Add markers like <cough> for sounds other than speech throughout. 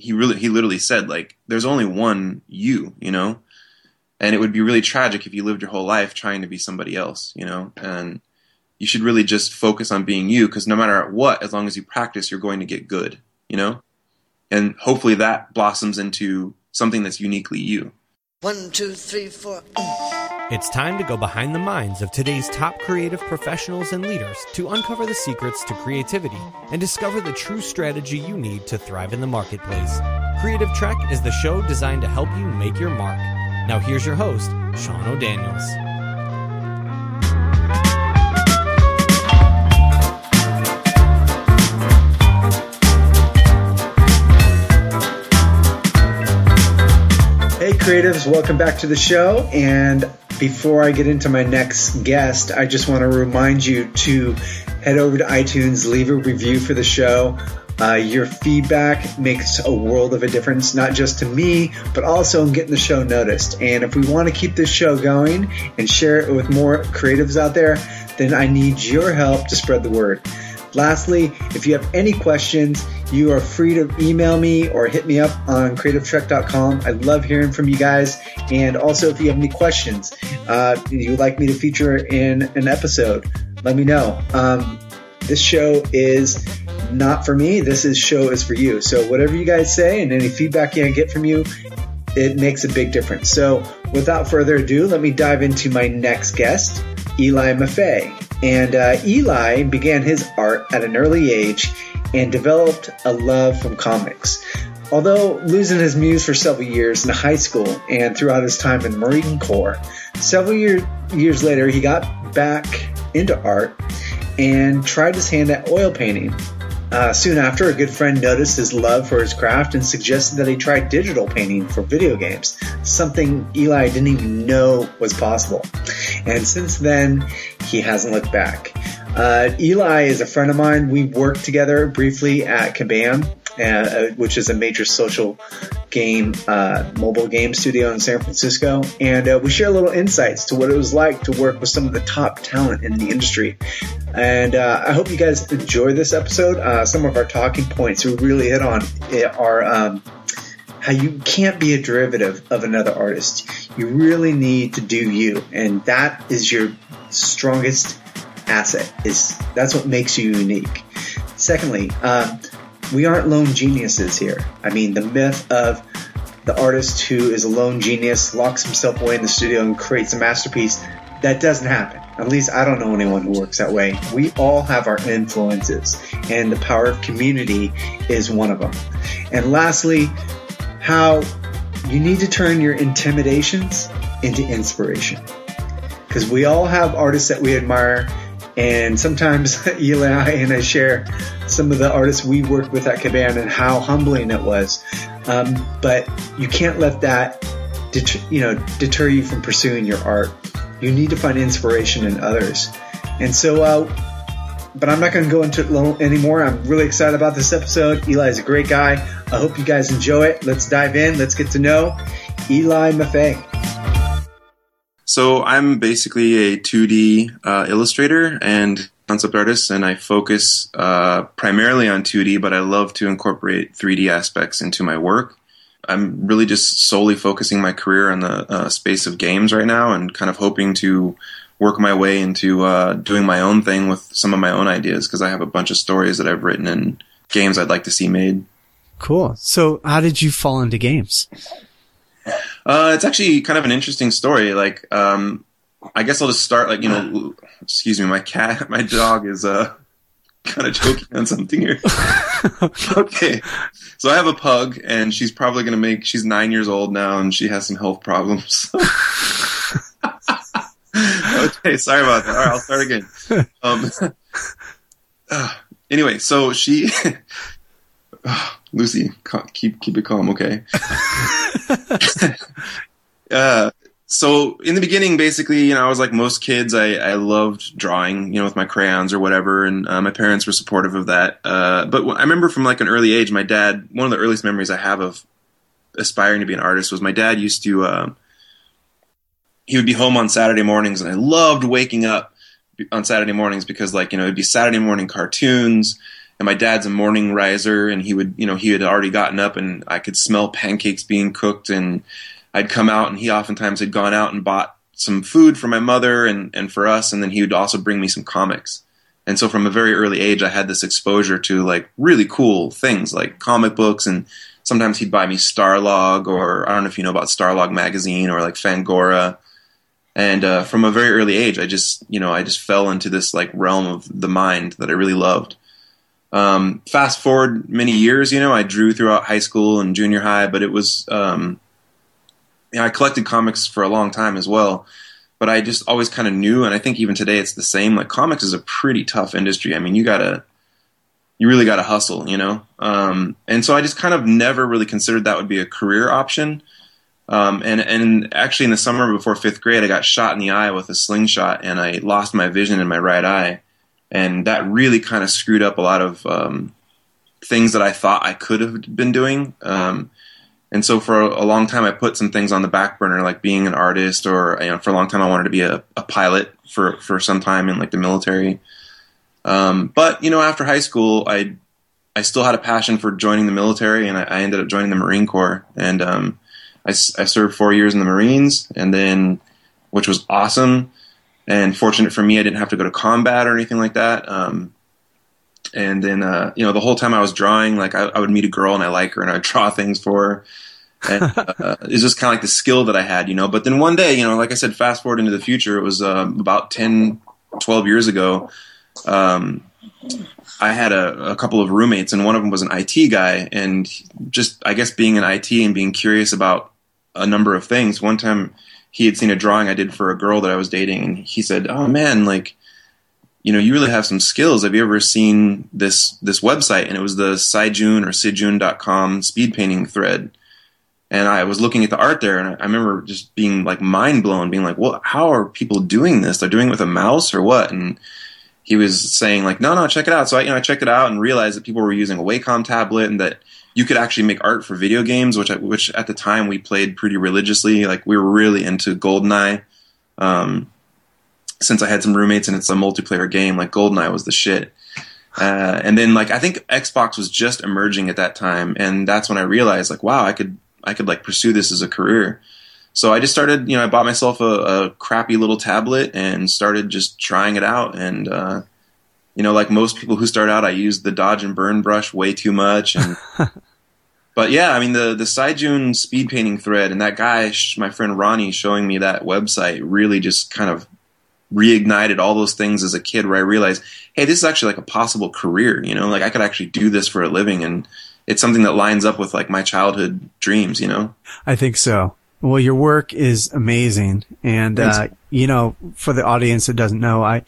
he really he literally said like there's only one you, you know, and it would be really tragic if you lived your whole life trying to be somebody else, you know, and you should really just focus on being you because no matter what, as long as you practice, you're going to get good, you know, and hopefully that blossoms into something that's uniquely you. One, two, three, four. <clears throat> It's time to go behind the minds of today's top creative professionals and leaders to uncover the secrets to creativity and discover the true strategy you need to thrive in the marketplace. Creative Trek is the show designed to help you make your mark. Now, here's your host, Sean O'Daniels. Creatives, welcome back to the show. And before I get into my next guest, I just want to remind you to head over to iTunes, leave a review for the show. Uh, your feedback makes a world of a difference, not just to me, but also in getting the show noticed. And if we want to keep this show going and share it with more creatives out there, then I need your help to spread the word. Lastly, if you have any questions, you are free to email me or hit me up on creativetrek.com. I love hearing from you guys. And also, if you have any questions uh, you'd like me to feature in an episode, let me know. Um, this show is not for me. This is show is for you. So whatever you guys say and any feedback I get from you, it makes a big difference. So without further ado, let me dive into my next guest, Eli Maffei. And uh, Eli began his art at an early age and developed a love from comics. Although losing his muse for several years in high school and throughout his time in the Marine Corps, several year, years later he got back into art and tried his hand at oil painting. Uh, soon after, a good friend noticed his love for his craft and suggested that he try digital painting for video games, something Eli didn't even know was possible. And since then, he hasn't looked back. Uh, Eli is a friend of mine. We worked together briefly at Kabam, uh, which is a major social game, uh, mobile game studio in San Francisco. And uh, we share a little insights to what it was like to work with some of the top talent in the industry. And uh, I hope you guys enjoy this episode. Uh, some of our talking points we really hit on are um, how you can't be a derivative of another artist. You really need to do you, and that is your strongest asset. Is that's what makes you unique. Secondly, um, we aren't lone geniuses here. I mean, the myth of the artist who is a lone genius locks himself away in the studio and creates a masterpiece that doesn't happen. At least I don't know anyone who works that way. We all have our influences, and the power of community is one of them. And lastly, how you need to turn your intimidations into inspiration. Because we all have artists that we admire and sometimes <laughs> Eli and I share some of the artists we worked with at Kabam and how humbling it was. Um, but you can't let that deter, you know deter you from pursuing your art. You need to find inspiration in others. And so, uh, but I'm not going to go into it anymore. I'm really excited about this episode. Eli is a great guy. I hope you guys enjoy it. Let's dive in. Let's get to know Eli Maffei. So I'm basically a 2D uh, illustrator and concept artist, and I focus uh, primarily on 2D, but I love to incorporate 3D aspects into my work. I'm really just solely focusing my career on the uh, space of games right now, and kind of hoping to work my way into uh, doing my own thing with some of my own ideas because I have a bunch of stories that I've written and games I'd like to see made. Cool. So, how did you fall into games? Uh, it's actually kind of an interesting story. Like, um, I guess I'll just start. Like, you know, excuse me, my cat, <laughs> my dog is uh, kind of choking on something here. <laughs> okay, so I have a pug, and she's probably going to make. She's nine years old now, and she has some health problems. <laughs> okay, sorry about that. All right, I'll start again. Um, uh, anyway, so she. Lucy, keep keep it calm, okay? <laughs> uh, so in the beginning, basically, you know, I was like most kids. I, I loved drawing, you know, with my crayons or whatever, and uh, my parents were supportive of that. Uh, but I remember from like an early age, my dad. One of the earliest memories I have of aspiring to be an artist was my dad used to. Uh, he would be home on Saturday mornings, and I loved waking up on Saturday mornings because, like, you know, it'd be Saturday morning cartoons and my dad's a morning riser, and he would, you know, he had already gotten up, and I could smell pancakes being cooked, and I'd come out, and he oftentimes had gone out and bought some food for my mother and and for us, and then he would also bring me some comics. And so from a very early age, I had this exposure to like really cool things like comic books, and sometimes he'd buy me Starlog, or I don't know if you know about Starlog magazine, or like Fangoria. And uh, from a very early age, I just you know I just fell into this like realm of the mind that I really loved. Um, fast forward many years, you know, I drew throughout high school and junior high, but it was, um, you know, I collected comics for a long time as well. But I just always kind of knew, and I think even today it's the same. Like comics is a pretty tough industry. I mean, you gotta, you really gotta hustle, you know. Um, and so I just kind of never really considered that would be a career option. Um, and and actually, in the summer before fifth grade, I got shot in the eye with a slingshot, and I lost my vision in my right eye and that really kind of screwed up a lot of um, things that I thought I could have been doing. Um, and so for a, long time, I put some things on the back burner, like being an artist, or you know, for a long time, I wanted to be a, a pilot for for some time in like the military. Um, but you know, after high school, I I still had a passion for joining the military, and I, I ended up joining the Marine Corps. And um, I, I served four years in the Marines, and then which was awesome. And fortunate for me, I didn't have to go to combat or anything like that. Um, and then, uh, you know, the whole time I was drawing, like I, I, would meet a girl and I like her and I'd <laughs> draw things for her. And uh, it's just kind of like the skill that I had, you know. But then one day, you know, like I said, fast forward into the future, it was um, about 10, 12 years ago. Um, I had a, a, couple of roommates, and one of them was an IT guy. And just, I guess, being an IT and being curious about a number of things. One time, he had seen a drawing I did for a girl that I was dating, and he said, "Oh man, like." You know, you really have some skills. Have you ever seen this this website? And it was the Sijun or Sijun.com speed painting thread. And I was looking at the art there, and I remember just being like mind blown, being like, "Well, how are people doing this? They're doing it with a mouse or what?" And he was saying like, "No, no, check it out." So I, you know, I checked it out and realized that people were using a Wacom tablet, and that you could actually make art for video games, which which at the time we played pretty religiously. Like we were really into GoldenEye. Um, since I had some roommates and it's a multiplayer game, like GoldenEye was the shit. Uh, and then like I think Xbox was just emerging at that time, and that's when I realized like, wow, I could I could like pursue this as a career. So I just started, you know, I bought myself a, a crappy little tablet and started just trying it out, and uh, you know, like most people who start out, I use the dodge and burn brush way too much. And, <laughs> but yeah, I mean, the, the Sijun speed painting thread and that guy, my friend Ronnie showing me that website really just kind of reignited all those things as a kid where I realized, Hey, this is actually like a possible career, you know, like I could actually do this for a living. And it's something that lines up with like my childhood dreams, you know? I think so. Well, your work is amazing. And, uh, you know, for the audience that doesn't know, I,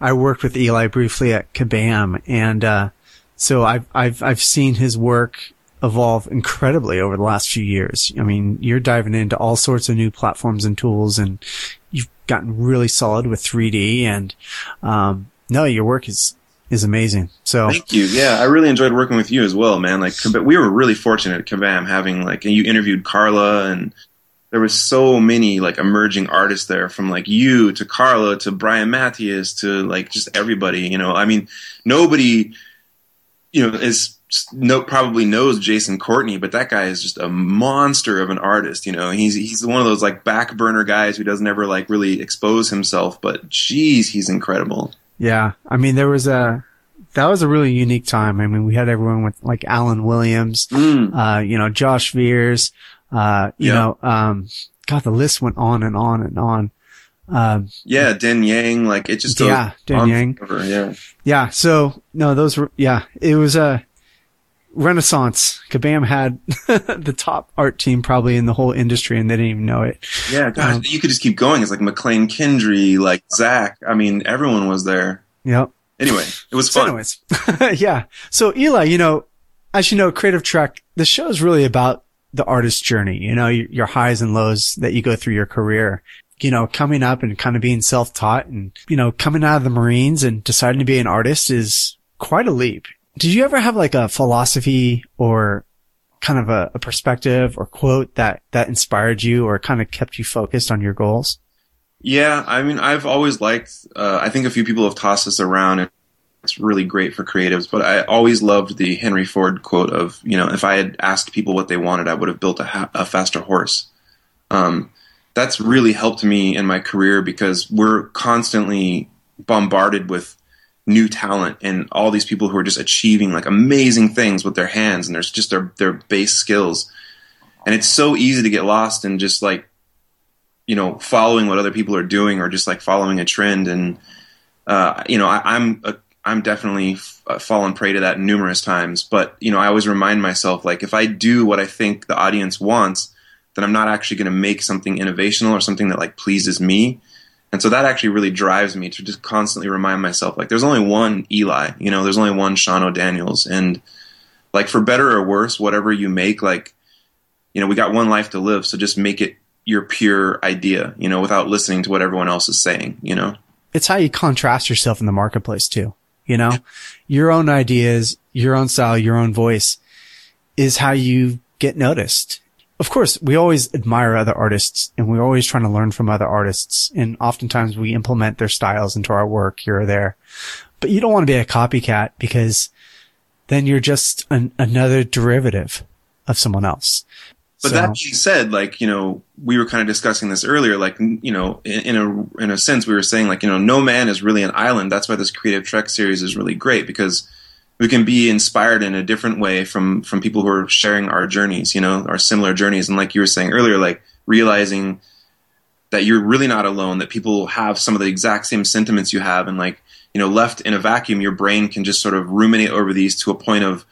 I worked with Eli briefly at Kabam. And, uh, so I've, I've, I've seen his work evolve incredibly over the last few years. I mean, you're diving into all sorts of new platforms and tools and you've gotten really solid with 3D and, um, no, your work is, is amazing. So thank you. Yeah, I really enjoyed working with you as well, man. Like, but we were really fortunate at Kabam having like, and you interviewed Karla and there was so many like emerging artists there from like you to Karla to Brian Mathias to like just everybody, you know. I mean, nobody you know is no probably knows Jason Courtney, but that guy is just a monster of an artist, you know. He's he's one of those like back burner guys who doesn't ever like really expose himself, but geez, he's incredible. Yeah. I mean, there was a that was a really unique time. I mean, we had everyone with like Alan Williams, mm. uh, you know, Josh Veers, uh, you know, um, God, the list went on and on and on. Um, yeah, Den Yang, like it just goes yeah, Den Yang, forever, yeah, yeah. So no, those were yeah. It was a renaissance. Kabam had <laughs> the top art team probably in the whole industry, and they didn't even know it. Yeah, gosh, um, you could just keep going. It's like McLane Kindry, like Zach. I mean, everyone was there. Yep. Anyway, it was fun. So anyways, <laughs> yeah. So Eli, you know, as you know, Creative Trek, the show is really about the artist journey, you know, your highs and lows that you go through your career. You know, coming up and kind of being self-taught and, you know, coming out of the Marines and deciding to be an artist is quite a leap. Did you ever have like a philosophy or kind of a, a perspective or quote that, that inspired you or kind of kept you focused on your goals? Yeah, I mean, I've always liked. Uh, I think a few people have tossed this around, and it's really great for creatives. But I always loved the Henry Ford quote of, you know, if I had asked people what they wanted, I would have built a, ha- a faster horse. Um, that's really helped me in my career because we're constantly bombarded with new talent and all these people who are just achieving like amazing things with their hands and there's just their their base skills. And it's so easy to get lost in just like you know following what other people are doing or just like following a trend. And uh, you know I, am a, I'm definitely uh, fallen prey to that numerous times. But you know I always remind myself like if I do what I think the audience wants then I'm not actually going to make something innovational or something that like pleases me and so that actually really drives me to just constantly remind myself like there's only one Eli, you know, there's only one Sean O'Daniels. And like for better or worse, whatever you make, like, you know, we got one life to live, so just make it your pure idea, you know, without listening to what everyone else is saying, you know? It's how you contrast yourself in the marketplace too. You know, your own ideas, your own style, your own voice is how you get noticed of course, we always admire other artists and we're always trying to learn from other artists. And oftentimes we implement their styles into our work here or there. But you don't want to be a copycat because then you're just an, another derivative of someone else. But so, that being said, like, you know, we were kind of discussing this earlier, like, you know, in, in, a, in a sense, we were saying like, you know, no man is really an island. That's why this creative trek series is really great because we can be inspired in a different way from from people who are sharing our journeys you know our similar journeys. And like you were saying earlier like realizing that you're really not alone that people have some of the exact same sentiments you have. And like you know left in a vacuum your brain can just sort of ruminate over these to a point of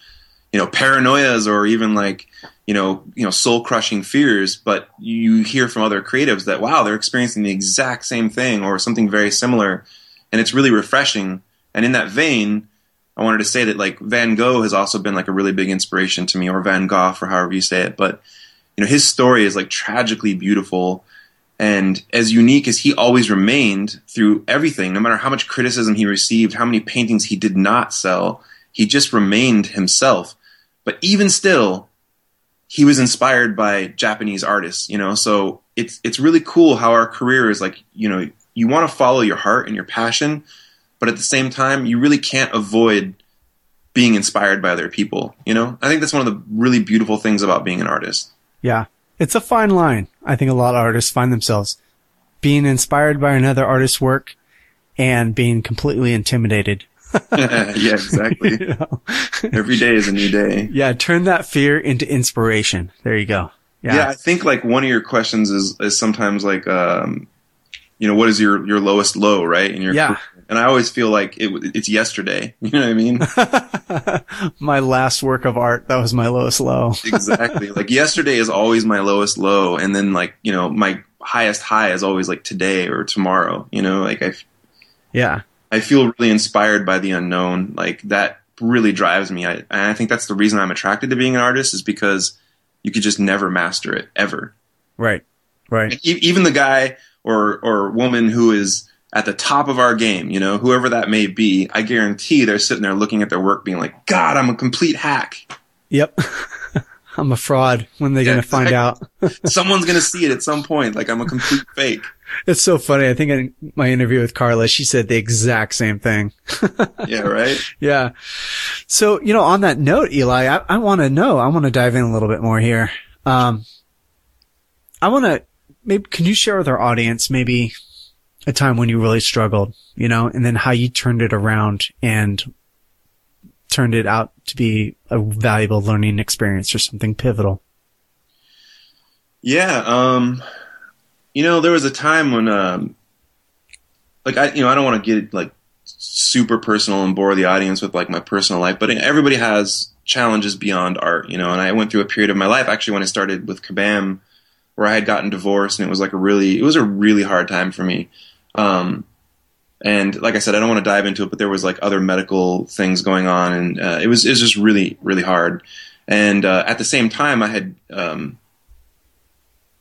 you know paranoias or even like you know you know soul crushing fears. But you hear from other creatives that wow they're experiencing the exact same thing or something very similar. And it's really refreshing. And in that vein I wanted to say that like Van Gogh has also been like a really big inspiration to me, or Van Gogh, or however you say it. But you know, his story is like tragically beautiful, and as unique as he always remained through everything. No matter how much criticism he received, how many paintings he did not sell, he just remained himself. But even still, he was inspired by Japanese artists. You know, so it's it's really cool how our career is like. You know, you want to follow your heart and your passion but at the same time, you really can't avoid being inspired by other people. You know, I think that's one of the really beautiful things about being an artist. Yeah, it's a fine line. I think a lot of artists find themselves being inspired by another artist's work and being completely intimidated. <laughs> <laughs> yeah, exactly. you know? Every day is a new day. Yeah, turn that fear into inspiration. There you go. Yeah. yeah, I think like one of your questions is is sometimes like um, you know, what is your your lowest low, right? In your yeah. And I always feel like it, it's yesterday. <laughs> You know what I mean? <laughs> my last work of art, that was my lowest low. <laughs> exactly. Like yesterday is always my lowest low, and then like you know my highest high is always like today or tomorrow. You know, like I. Yeah. I feel really inspired by the unknown. Like that really drives me. I, and I think that's the reason I'm attracted to being an artist is because you could just never master it ever. Right. Right. Like, even the guy or or woman who is at the top of our game, you know, whoever that may be, I guarantee they're sitting there looking at their work being like, God, I'm a complete hack. Yep. <laughs> I'm a fraud. When they yeah, going to find out? <laughs> <laughs> Someone's going to see it at some point. Like I'm a complete fake. It's so funny. I think in my interview with Karla, she said the exact same thing. yeah, right? Yeah. So, you know, on that note, Eli, I, I want to know, I want to dive in a little bit more here. Um, I want to, maybe, can you share with our audience maybe a time when you really struggled, you know, and then how you turned it around and turned it out to be a valuable learning experience or something pivotal. Yeah. Um, you know, there was a time when, um, like I, you know, I don't want to get like super personal and bore the audience with like my personal life, but everybody has challenges beyond art, you know, and I went through a period of my life actually when I started with Kabam where I had gotten divorced and it was like a really, it was a really hard time for me. Um, and like I said, I don't want to dive into it, but there was like other medical things going on, and uh, it was it was just really really hard. And uh, at the same time, I had um,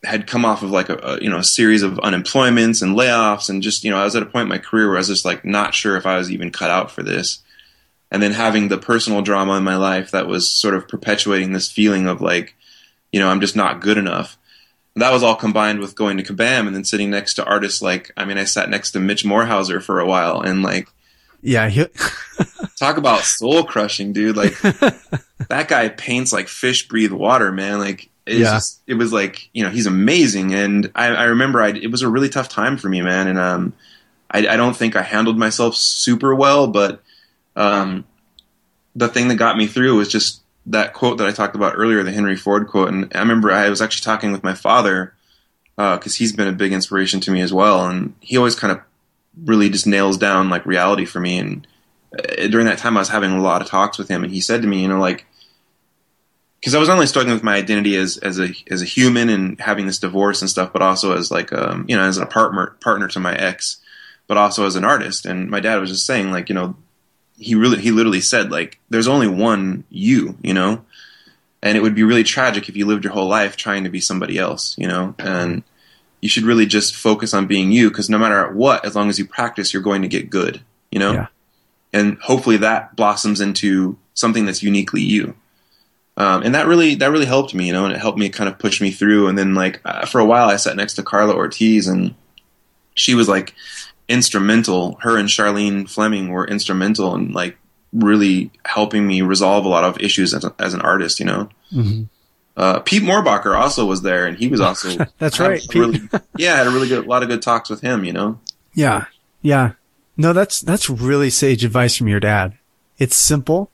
had come off of like a, a, you know a series of unemployments and layoffs, and just you know I was at a point in my career where I was just like not sure if I was even cut out for this. And then having the personal drama in my life that was sort of perpetuating this feeling of like, you know, I'm just not good enough that was all combined with going to Kabam and then sitting next to artists like I mean I sat next to Mitch Mohrhauser for a while and like Yeah. He, <laughs> <laughs> Talk about soul crushing, dude. Like <laughs> that guy paints like fish breathe water, man. Like it's Yeah. just, it was like, you know, he's amazing. And I, I remember I, it was a really tough time for me, man. And, um, I, I don't think I handled myself super well, but, um, the thing that got me through was just that quote that I talked about earlier, the Henry Ford quote. And I remember I was actually talking with my father, uh, cause he's been a big inspiration to me as well. And he always kind of really just nails down like reality for me. And uh, during that time, I was having a lot of talks with him, and he said to me, you know, like, because I was not only struggling with my identity as as a as a human and having this divorce and stuff, but also as like um you know as a partner partner to my ex, but also as an artist. And my dad was just saying like you know he really he literally said like there's only one you, you know, and it would be really tragic if you lived your whole life trying to be somebody else, you know, and you should really just focus on being you because no matter what, as long as you practice, you're going to get good, you know Yeah. and hopefully that blossoms into something that's uniquely you. Um, and that really that really helped me, you know, and it helped me kind of push me through. And then like uh, for a while, I sat next to Karla Ortiz, and she was like instrumental. Her and Charlene Fleming were instrumental in like really helping me resolve a lot of issues as, a, as an artist, you know. Mhm. Uh, Pete Mohrbacher also was there, and he was also <laughs> That's right. Really, <laughs> yeah, I had a really good, a lot of good talks with him, you know. Yeah. Yeah. No, that's, that's really sage advice from your dad. It's simple,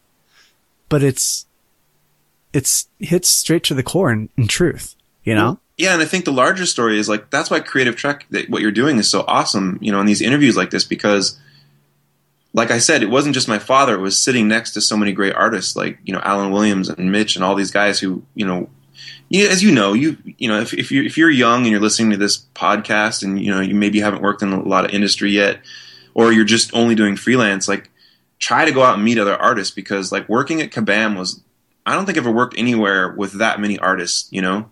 but it's, it's hits straight to the core in, in truth, you know? Yeah, and I think the larger story is like that's why Creative Trek, what you're doing is so awesome, you know, in these interviews like this because, like I said, it wasn't just my father; it was sitting next to so many great artists like you know Alan Williams and Mitch and all these guys who you know, you, as you know, you you know if if you if you're young and you're listening to this podcast and you know you maybe haven't worked in a lot of industry yet, or you're just only doing freelance, like try to go out and meet other artists because like working at Kabam was I don't think I've ever worked anywhere with that many artists, you know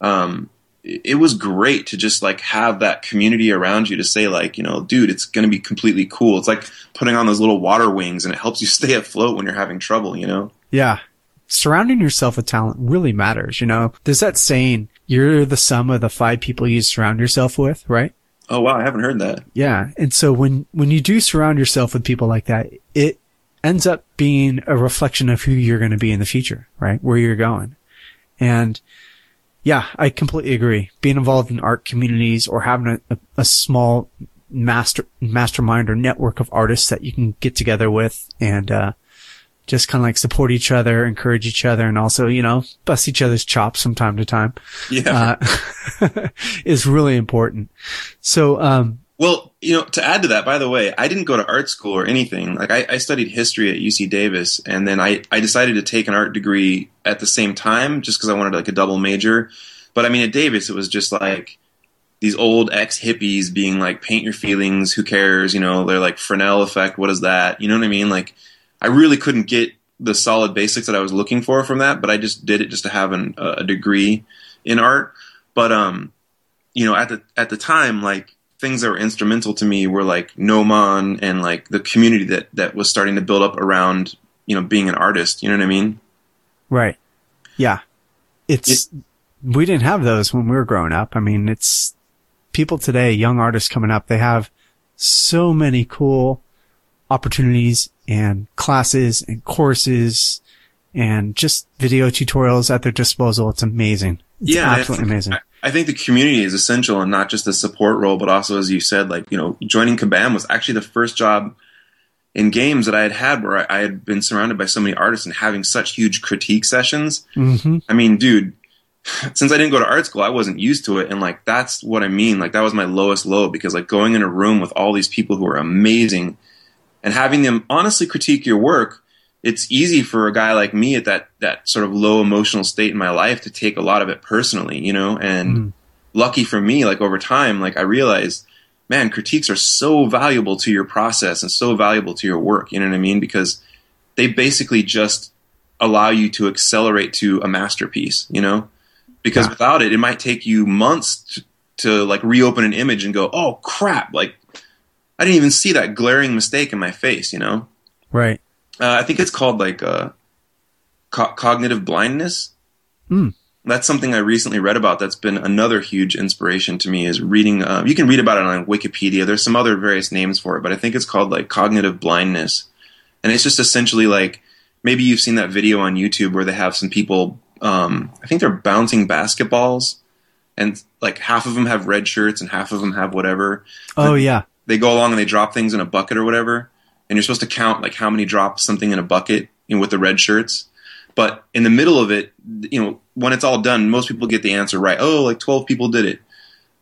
um, it was great to just like have that community around you to say like you know dude it's going to be completely cool it's like putting on those little water wings and it helps you <laughs> stay afloat when you're having trouble you know Yeah. Surrounding yourself with talent really matters, you know? There's that saying, you're the sum of the five people you surround yourself with, right? oh wow i haven't heard that Yeah. And so when, when you do surround yourself with people like that, it ends up being a reflection of who you're going to be in the future, right? Where you're going. And yeah, I completely agree. Being involved in art communities or having a, a, small master, mastermind or network of artists that you can get together with and, uh, just kind of like support each other, encourage each other, and also, you know, bust each other's chops from time to time, yeah uh, <laughs> is really important. So, um, well you know to add to that by the way i didn't go to art school or anything. Like i, I studied history at uc davis and then I, I decided to take an art degree at the same time just because i wanted like a double major. But i mean at davis it was just like these old ex hippies being like paint your feelings who cares? You know they're like fresnel effect what is that? You know what i mean? Like i really couldn't get the solid basics that i was looking for from that but i just did it just to have an, a degree in art. But um you know at the at the time like things that were instrumental to me were like Gnomon and like the community that that was starting to build up around you know being an artist you know what i mean Right. Yeah. It's, we didn't have those when we were growing up. I mean, it's people today, young artists coming up, they have so many cool opportunities and classes and courses and just video tutorials at their disposal. It's amazing. It's yeah absolutely think- amazing. I, think the community is essential and not just the support role but also as you said like you know joining kabam was actually the first job in games that i had had where i, I had been surrounded by so many artists and having such huge critique sessions hmm I mean, dude, <sighs> since I didn't go to art school, I wasn't used to it. And like, that's what I mean. Like, that was my lowest low because like going in a room with all these people who are amazing and having them honestly critique your work, it's easy for a guy like me at that, that sort of low emotional state in my life to take a lot of it personally, you know? And Mhm. lucky for me, like over time, like I realized, man, critiques are so valuable to your process and so valuable to your work. You know what I mean? Because they basically just allow you to accelerate to a masterpiece, you know? Because Yeah. without it, it might take you months to, to like reopen an image and go, oh crap, like I didn't even see that glaring mistake in my face, you know? Right. Uh, I think it's called like uh, co- cognitive blindness. Mm. that's something I recently read about. That's been another huge inspiration to me. Is reading. Uh, you can read about it on Wikipedia. There's some other various names for it, but I think it's called like cognitive blindness, and it's just essentially like maybe you've seen that video on YouTube where they have some people. Um, I think they're bouncing basketballs, and like half of them have red shirts and half of them have whatever. Oh yeah. They go along and they drop things in a bucket or whatever, and you're supposed to count like how many drops something in a bucket you know, with the red shirts. But in the middle of it, you know, when it's all done, most people get the answer right. Oh, like 12 people did it.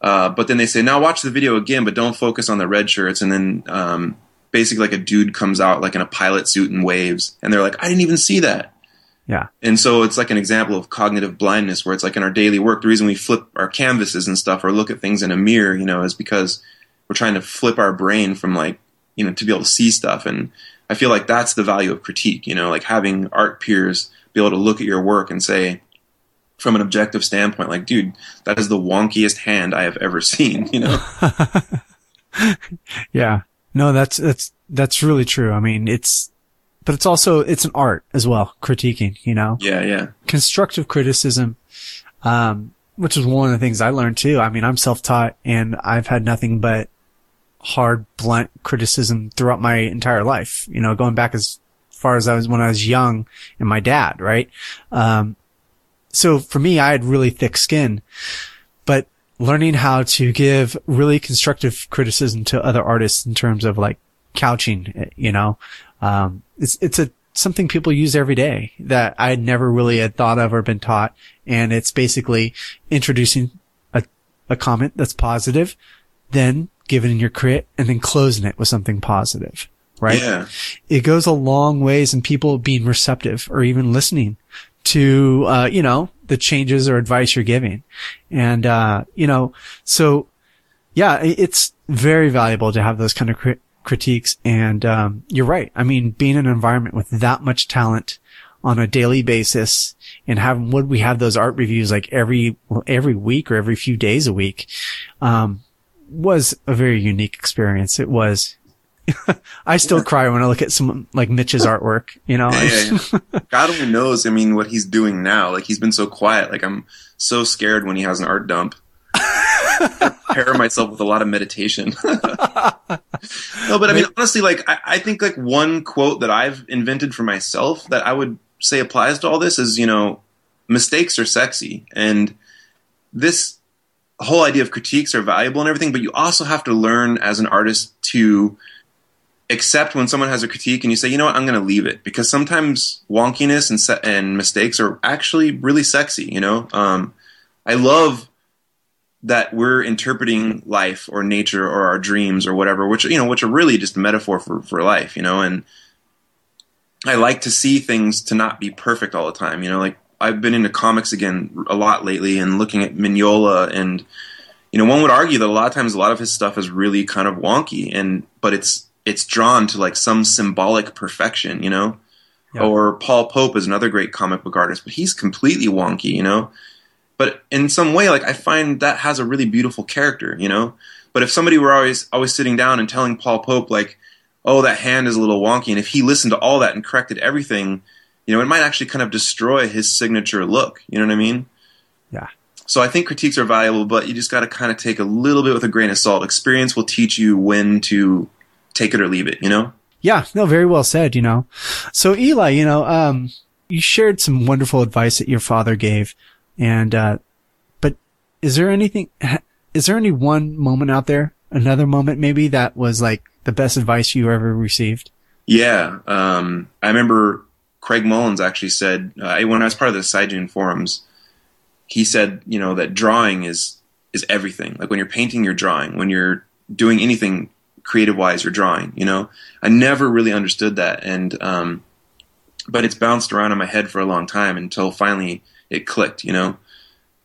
Uh, but then they say, now watch the video again, but don't focus on the red shirts. And then um, basically, like a dude comes out like in a pilot suit and waves, and they're like, I didn't even see that. Yeah. And so it's like an example of cognitive blindness, where it's like in our daily work, the reason we flip our canvases and stuff or look at things in a mirror, you know, is because we're trying to flip our brain from like, you know, to be able to see stuff. And I feel like that's the value of critique, you know, like having art peers be able to look at your work and say, from an objective standpoint, like, dude, that is the wonkiest hand I have ever seen, you know? <laughs> yeah. No, that's, that's, that's really true. I mean, it's, but it's also, it's an art as well, critiquing, you know? Yeah, yeah. Constructive criticism, um, which is one of the things I learned too. I mean, I'm self-taught and I've had nothing but hard, blunt criticism throughout my entire life, you know, going back as far as I was when I was young and my dad, right? Um, so for me, I had really thick skin, but learning how to give really constructive criticism to other artists in terms of like couching, you know, um, it's, it's a, something people use every day that I never really had thought of or been taught. And it's basically introducing a, a comment that's positive, then giving your crit and then closing it with something positive right? Yeah. It goes a long ways in people being receptive or even listening to, uh, you know, the changes or advice you're giving. And, uh, you know, so yeah, it's very valuable to have those kind of crit- critiques. And, um, you're right. I mean, being in an environment with that much talent on a daily basis and having, would we have those art reviews like every, every week or every few days a week, um, was a very unique experience. It was, <laughs> I still cry when I look at some like Mitch's artwork, you know. Yeah, <laughs> yeah. God only knows. I mean, what he's doing now. Like he's been so quiet. Like I'm so scared when he has an art dump. I <laughs> prepare myself with a lot of meditation. no, but I mean, honestly, like I, I think like one quote that I've invented for myself that I would say applies to all this is, you know, mistakes are sexy, and this whole idea of critiques are valuable and everything. But you also have to learn as an artist to accept when someone has a critique and you say, you know what, I'm going to leave it because sometimes wonkiness and se- and mistakes are actually really sexy. You know, um, I love that we're interpreting life or nature or our dreams or whatever, which you know, which are really just a metaphor for for life. You know, and I like to see things to not be perfect all the time. You know, like I've been into comics again a lot lately and looking at Mignola and you know, one would argue that a lot of times a lot of his stuff is really kind of wonky and but it's it's drawn to like some symbolic perfection, you know? Yeah. Or Paul Pope is another great comic book artist, but he's completely wonky, you know? But in some way, like I find that has a really beautiful character, you know? But if somebody were always always sitting down and telling Paul Pope like, oh, that hand is a little wonky, and if he listened to all that and corrected everything, you know, it might actually kind of destroy his signature look. You know what I mean? Yeah. So I think critiques are valuable, but you just got to kind of take a little bit with a grain of salt. Experience will teach you when to take it or leave it, you know? Yeah, no, very well said, you know. So Eli, you know, um, you shared some wonderful advice that your father gave. And, uh, but is there anything, <laughs> is there any one moment out there, another moment maybe that was like the best advice you ever received? Yeah. Um, I remember Craig Mullins actually said, uh, when I was part of the Sijun forums, he said, you know, that drawing is, is everything. Like when you're painting, you're drawing. When you're doing anything creative wise or drawing. You know, I never really understood that, and um, but it's bounced around in my head for a long time until finally it clicked. You know.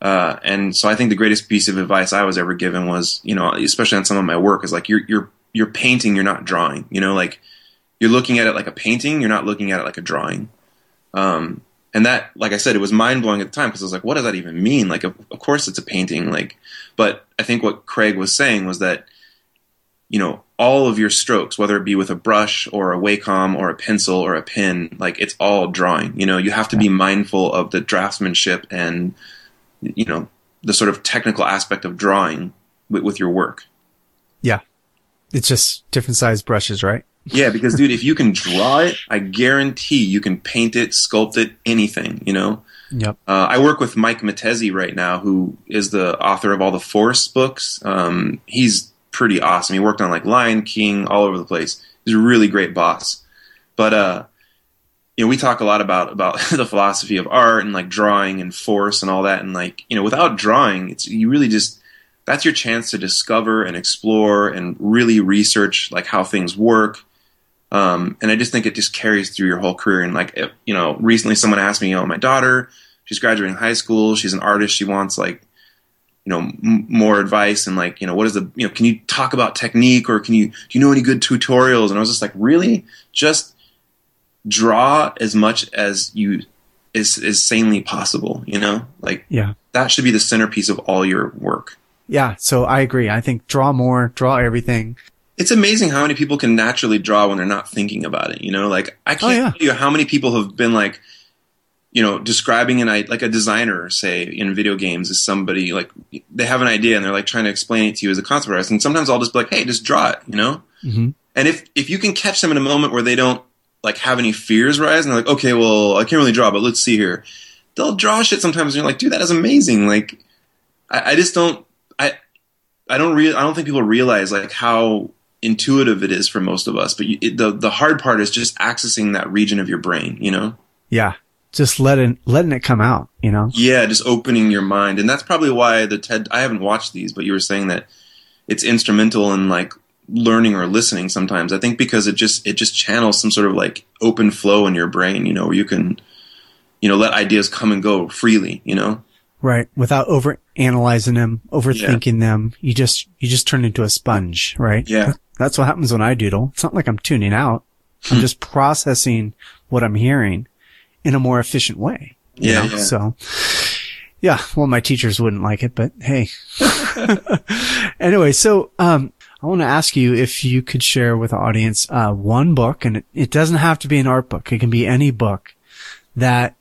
Uh, and so I think the greatest piece of advice I was ever given was, you know, especially on some of my work, is like you're you're you're painting, you're not drawing. You know, like you're looking at it like a painting, you're not looking at it like a drawing. Um, and that, like I said, it was mind blowing at the time because I was like, what does that even mean? Like, of, of, course it's a painting. Like, but I think what Craig was saying was that, you know, all of your strokes, whether it be with a brush or a Wacom or a pencil or a pen, like it's all drawing. You know, you have to be mindful of the draftsmanship and you know, the sort of technical aspect of drawing with, with your work. Yeah. It's just different size brushes, right? Yeah, because dude, if you can draw it, I guarantee you can paint it, sculpt it, anything, you know? Yep. Uh, I work with Mike Mattesi right now, who is the author of all the Force books. Um, he's pretty awesome. He worked on like Lion King, all over the place. He's a really great boss. But uh, you know, we talk a lot about about <laughs> the philosophy of art and like drawing and force and all that. And like, you know, without drawing, it's you really just that's your chance to discover and explore and really research like how things work. Um, and I just think it just carries through your whole career. And like, if, you know, recently someone asked me, you know, my daughter, she's graduating high school, she's an artist, she wants like, you know, m- more advice and like, you know, what is the, you know, can you talk about technique or can you, do you know any good tutorials? And I was just like, really? Just draw as much as you is is sanely possible, you know? Like Yeah. that should be the centerpiece of all your work. Yeah. So I agree. I think draw more, draw everything. It's amazing how many people can naturally draw when they're not thinking about it, you know? Like I can't Oh, yeah. tell you how many people have been like you know, describing an like a designer, say in video games, is somebody like they have an idea and they're like trying to explain it to you as a concept artist. And sometimes I'll just be like, "Hey, just draw it," you know. Mhm. And if if you can catch them in a moment where they don't like have any fears rise and they're like, "Okay, well, I can't really draw, but let's see here," they'll draw shit sometimes. And you're like, "Dude, that is amazing!" Like, I, I just don't, I, I don't real, I don't think people realize like how intuitive it is for most of us. But you, it, the the hard part is just accessing that region of your brain, you know. Yeah. Just letting, letting it come out, you know? Yeah, just opening your mind, and that's probably why the TED. I haven't watched these, but you were saying that it's instrumental in like learning or listening. Sometimes I think because it just it just channels some sort of like open flow in your brain, you know, where you can, you know, let ideas come and go freely, you know. Right. Without over analyzing them, overthinking them. You just, you just turn into a sponge, right? Yeah. That's what happens when I doodle. It's not like I'm tuning out. I'm just processing what I'm hearing in a more efficient way. you Yeah, know? yeah. So, yeah. Well, my teachers wouldn't like it, but hey. <laughs> anyway, so, um, I want to ask you if you could share with the audience, uh, one book, and it, it doesn't have to be an art book. It can be any book that,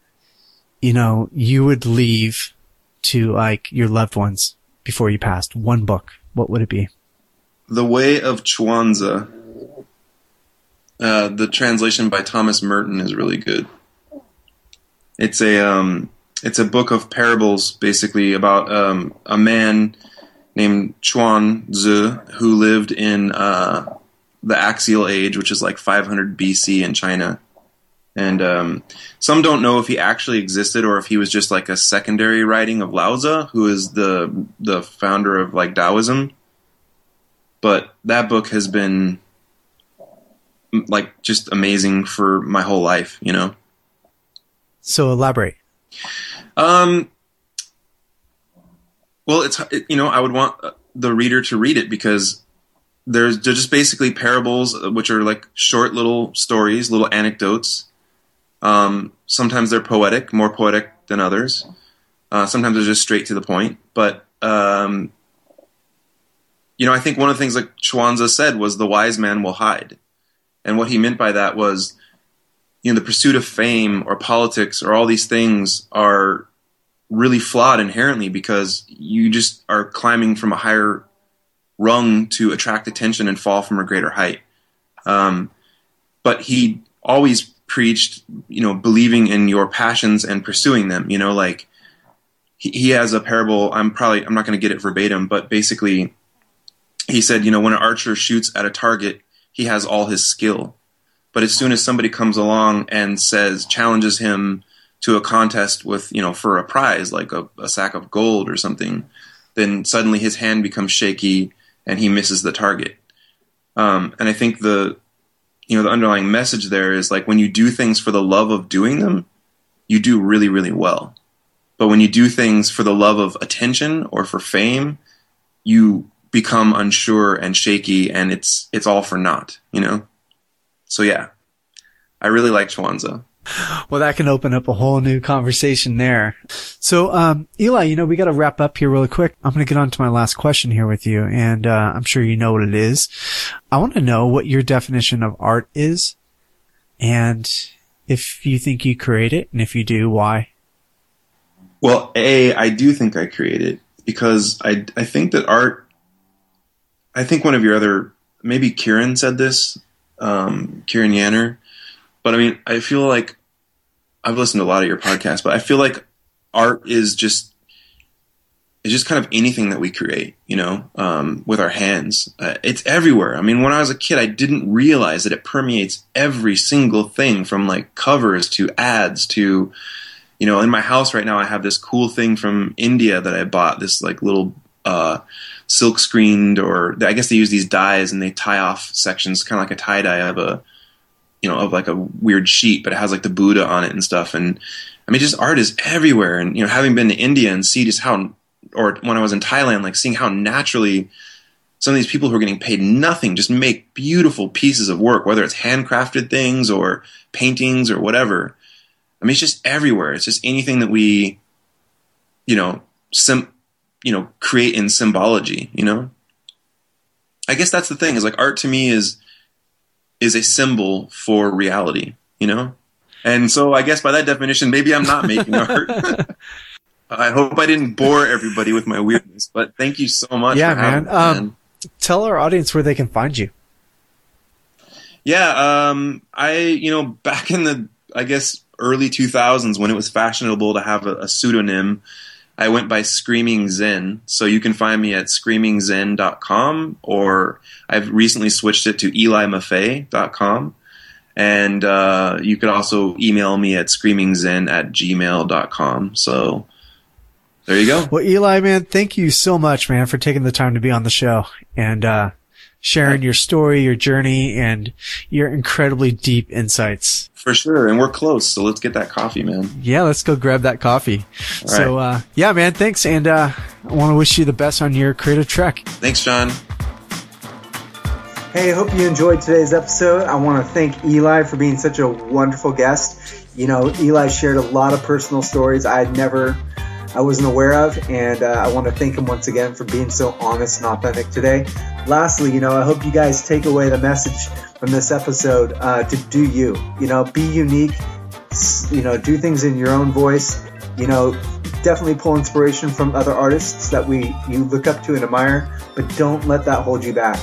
you know, you would leave to like your loved ones before you passed. One book. What would it be? The Way of Chuang Tzu. Uh, the translation by Thomas Merton is really good. It's a um, it's a book of parables, basically about um, a man named Chuang Tzu who lived in uh, the Axial Age, which is like 500 BC in China. And um, some don't know if he actually existed or if he was just like a secondary writing of Lao Tzu, who is the the founder of like Taoism. But that book has been like just amazing for my whole life, you know. So elaborate. Um, well, it's it, you know I would want uh, the reader to read it because there's they're just basically parables, uh, which are like short little stories, little anecdotes. Um, sometimes they're poetic, more poetic than others. Uh, sometimes they're just straight to the point. But um, you know, I think one of the things like Chuang Tzu said was the wise man will hide, and what he meant by that was you know the pursuit of fame or politics or all these things are really flawed inherently because you just are climbing from a higher rung to attract attention and fall from a greater height. Um, but he always preached, you know, believing in your passions and pursuing them. You know, like he, he has a parable. I'm probably I'm not going to get it verbatim, but basically, he said, you know, when an archer shoots at a target, he has all his skill. But as soon as somebody comes along and says, challenges him to a contest with, you know, for a prize, like a, a sack of gold or something, then suddenly his hand becomes shaky and he misses the target. Um, and I think the, you know, the underlying message there is like when you do things for the love of doing them, you do really, really well. But when you do things for the love of attention or for fame, you become unsure and shaky and it's it's all for naught, you know? So yeah. I really like Chuang Tzu. Well, that can open up a whole new conversation there. So, um, Eli, you know, we got to wrap up here really quick. I'm going to get on to my last question here with you, and uh, I'm sure you know what it is. I want to know what your definition of art is, and if you think you create it, and if you do, why. Well, a I do think I create it because I I think that art. I think one of your other maybe Kieran said this, um, Kieran Yanner, but I mean I feel like I've listened to a lot of your podcasts, but I feel like art is just it's just kind of anything that we create, you know, um, with our hands. Uh, it's everywhere. I mean, when I was a kid, I didn't realize that it permeates every single thing from like covers to ads to, you know, in my house right now, I have this cool thing from India that I bought, this like little, uh, silk screened or I guess they use these dyes and they tie off sections, kind of like a tie dye of a, you know, of like a weird sheet, but it has like the Buddha on it and stuff. And I mean, just art is everywhere. And, you know, having been to India and see just how or when I was in Thailand, like seeing how naturally some of these people who are getting paid nothing just make beautiful pieces of work, whether it's handcrafted things or paintings or whatever. I mean, it's just everywhere. It's just anything that we, you know, sim, you know, create in symbology. You know, I guess that's the thing. Is like art to me is is a symbol for reality. You know, and so I guess by that definition, maybe I'm not making <laughs> art. <laughs> I hope I didn't bore everybody with my weirdness, but thank you so much. Yeah, man. Me, um, man. Tell our audience where they can find you. Yeah, um, I you know back in the I guess early 2000s when it was fashionable to have a, a pseudonym, I went by Screaming Zen. So you can find me at screamingzen.com or I've recently switched it to elimaffei.com. And uh, you could also email me at screamingzen at gmail.com. So there you go. Well, Eli, man, thank you so much, man, for taking the time to be on the show and uh, sharing your story, your journey, and your incredibly deep insights. For sure. And we're close, so let's get that coffee, man. Yeah, let's go grab that coffee. All so, right. uh, yeah, man, thanks. And uh, I want to wish you the best on your creative trek. Thanks, John. Hey, I hope you enjoyed today's episode. I want to thank Eli for being such a wonderful guest. You know, Eli shared a lot of personal stories I had never I wasn't aware of, and uh, I want to thank him once again for being so honest and authentic today. Lastly, you know, I hope you guys take away the message from this episode uh, to do you. You know, be unique. You know, do things in your own voice. You know, definitely pull inspiration from other artists that we you look up to and admire, but don't let that hold you back.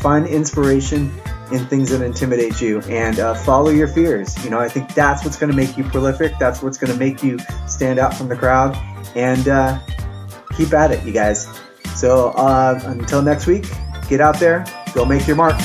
Find inspiration in things that intimidate you and uh, follow your fears. You know, I think that's what's going to make you prolific. That's what's going to make you stand out from the crowd and uh, keep at it, you guys. So uh, until next week, get out there, go make your mark.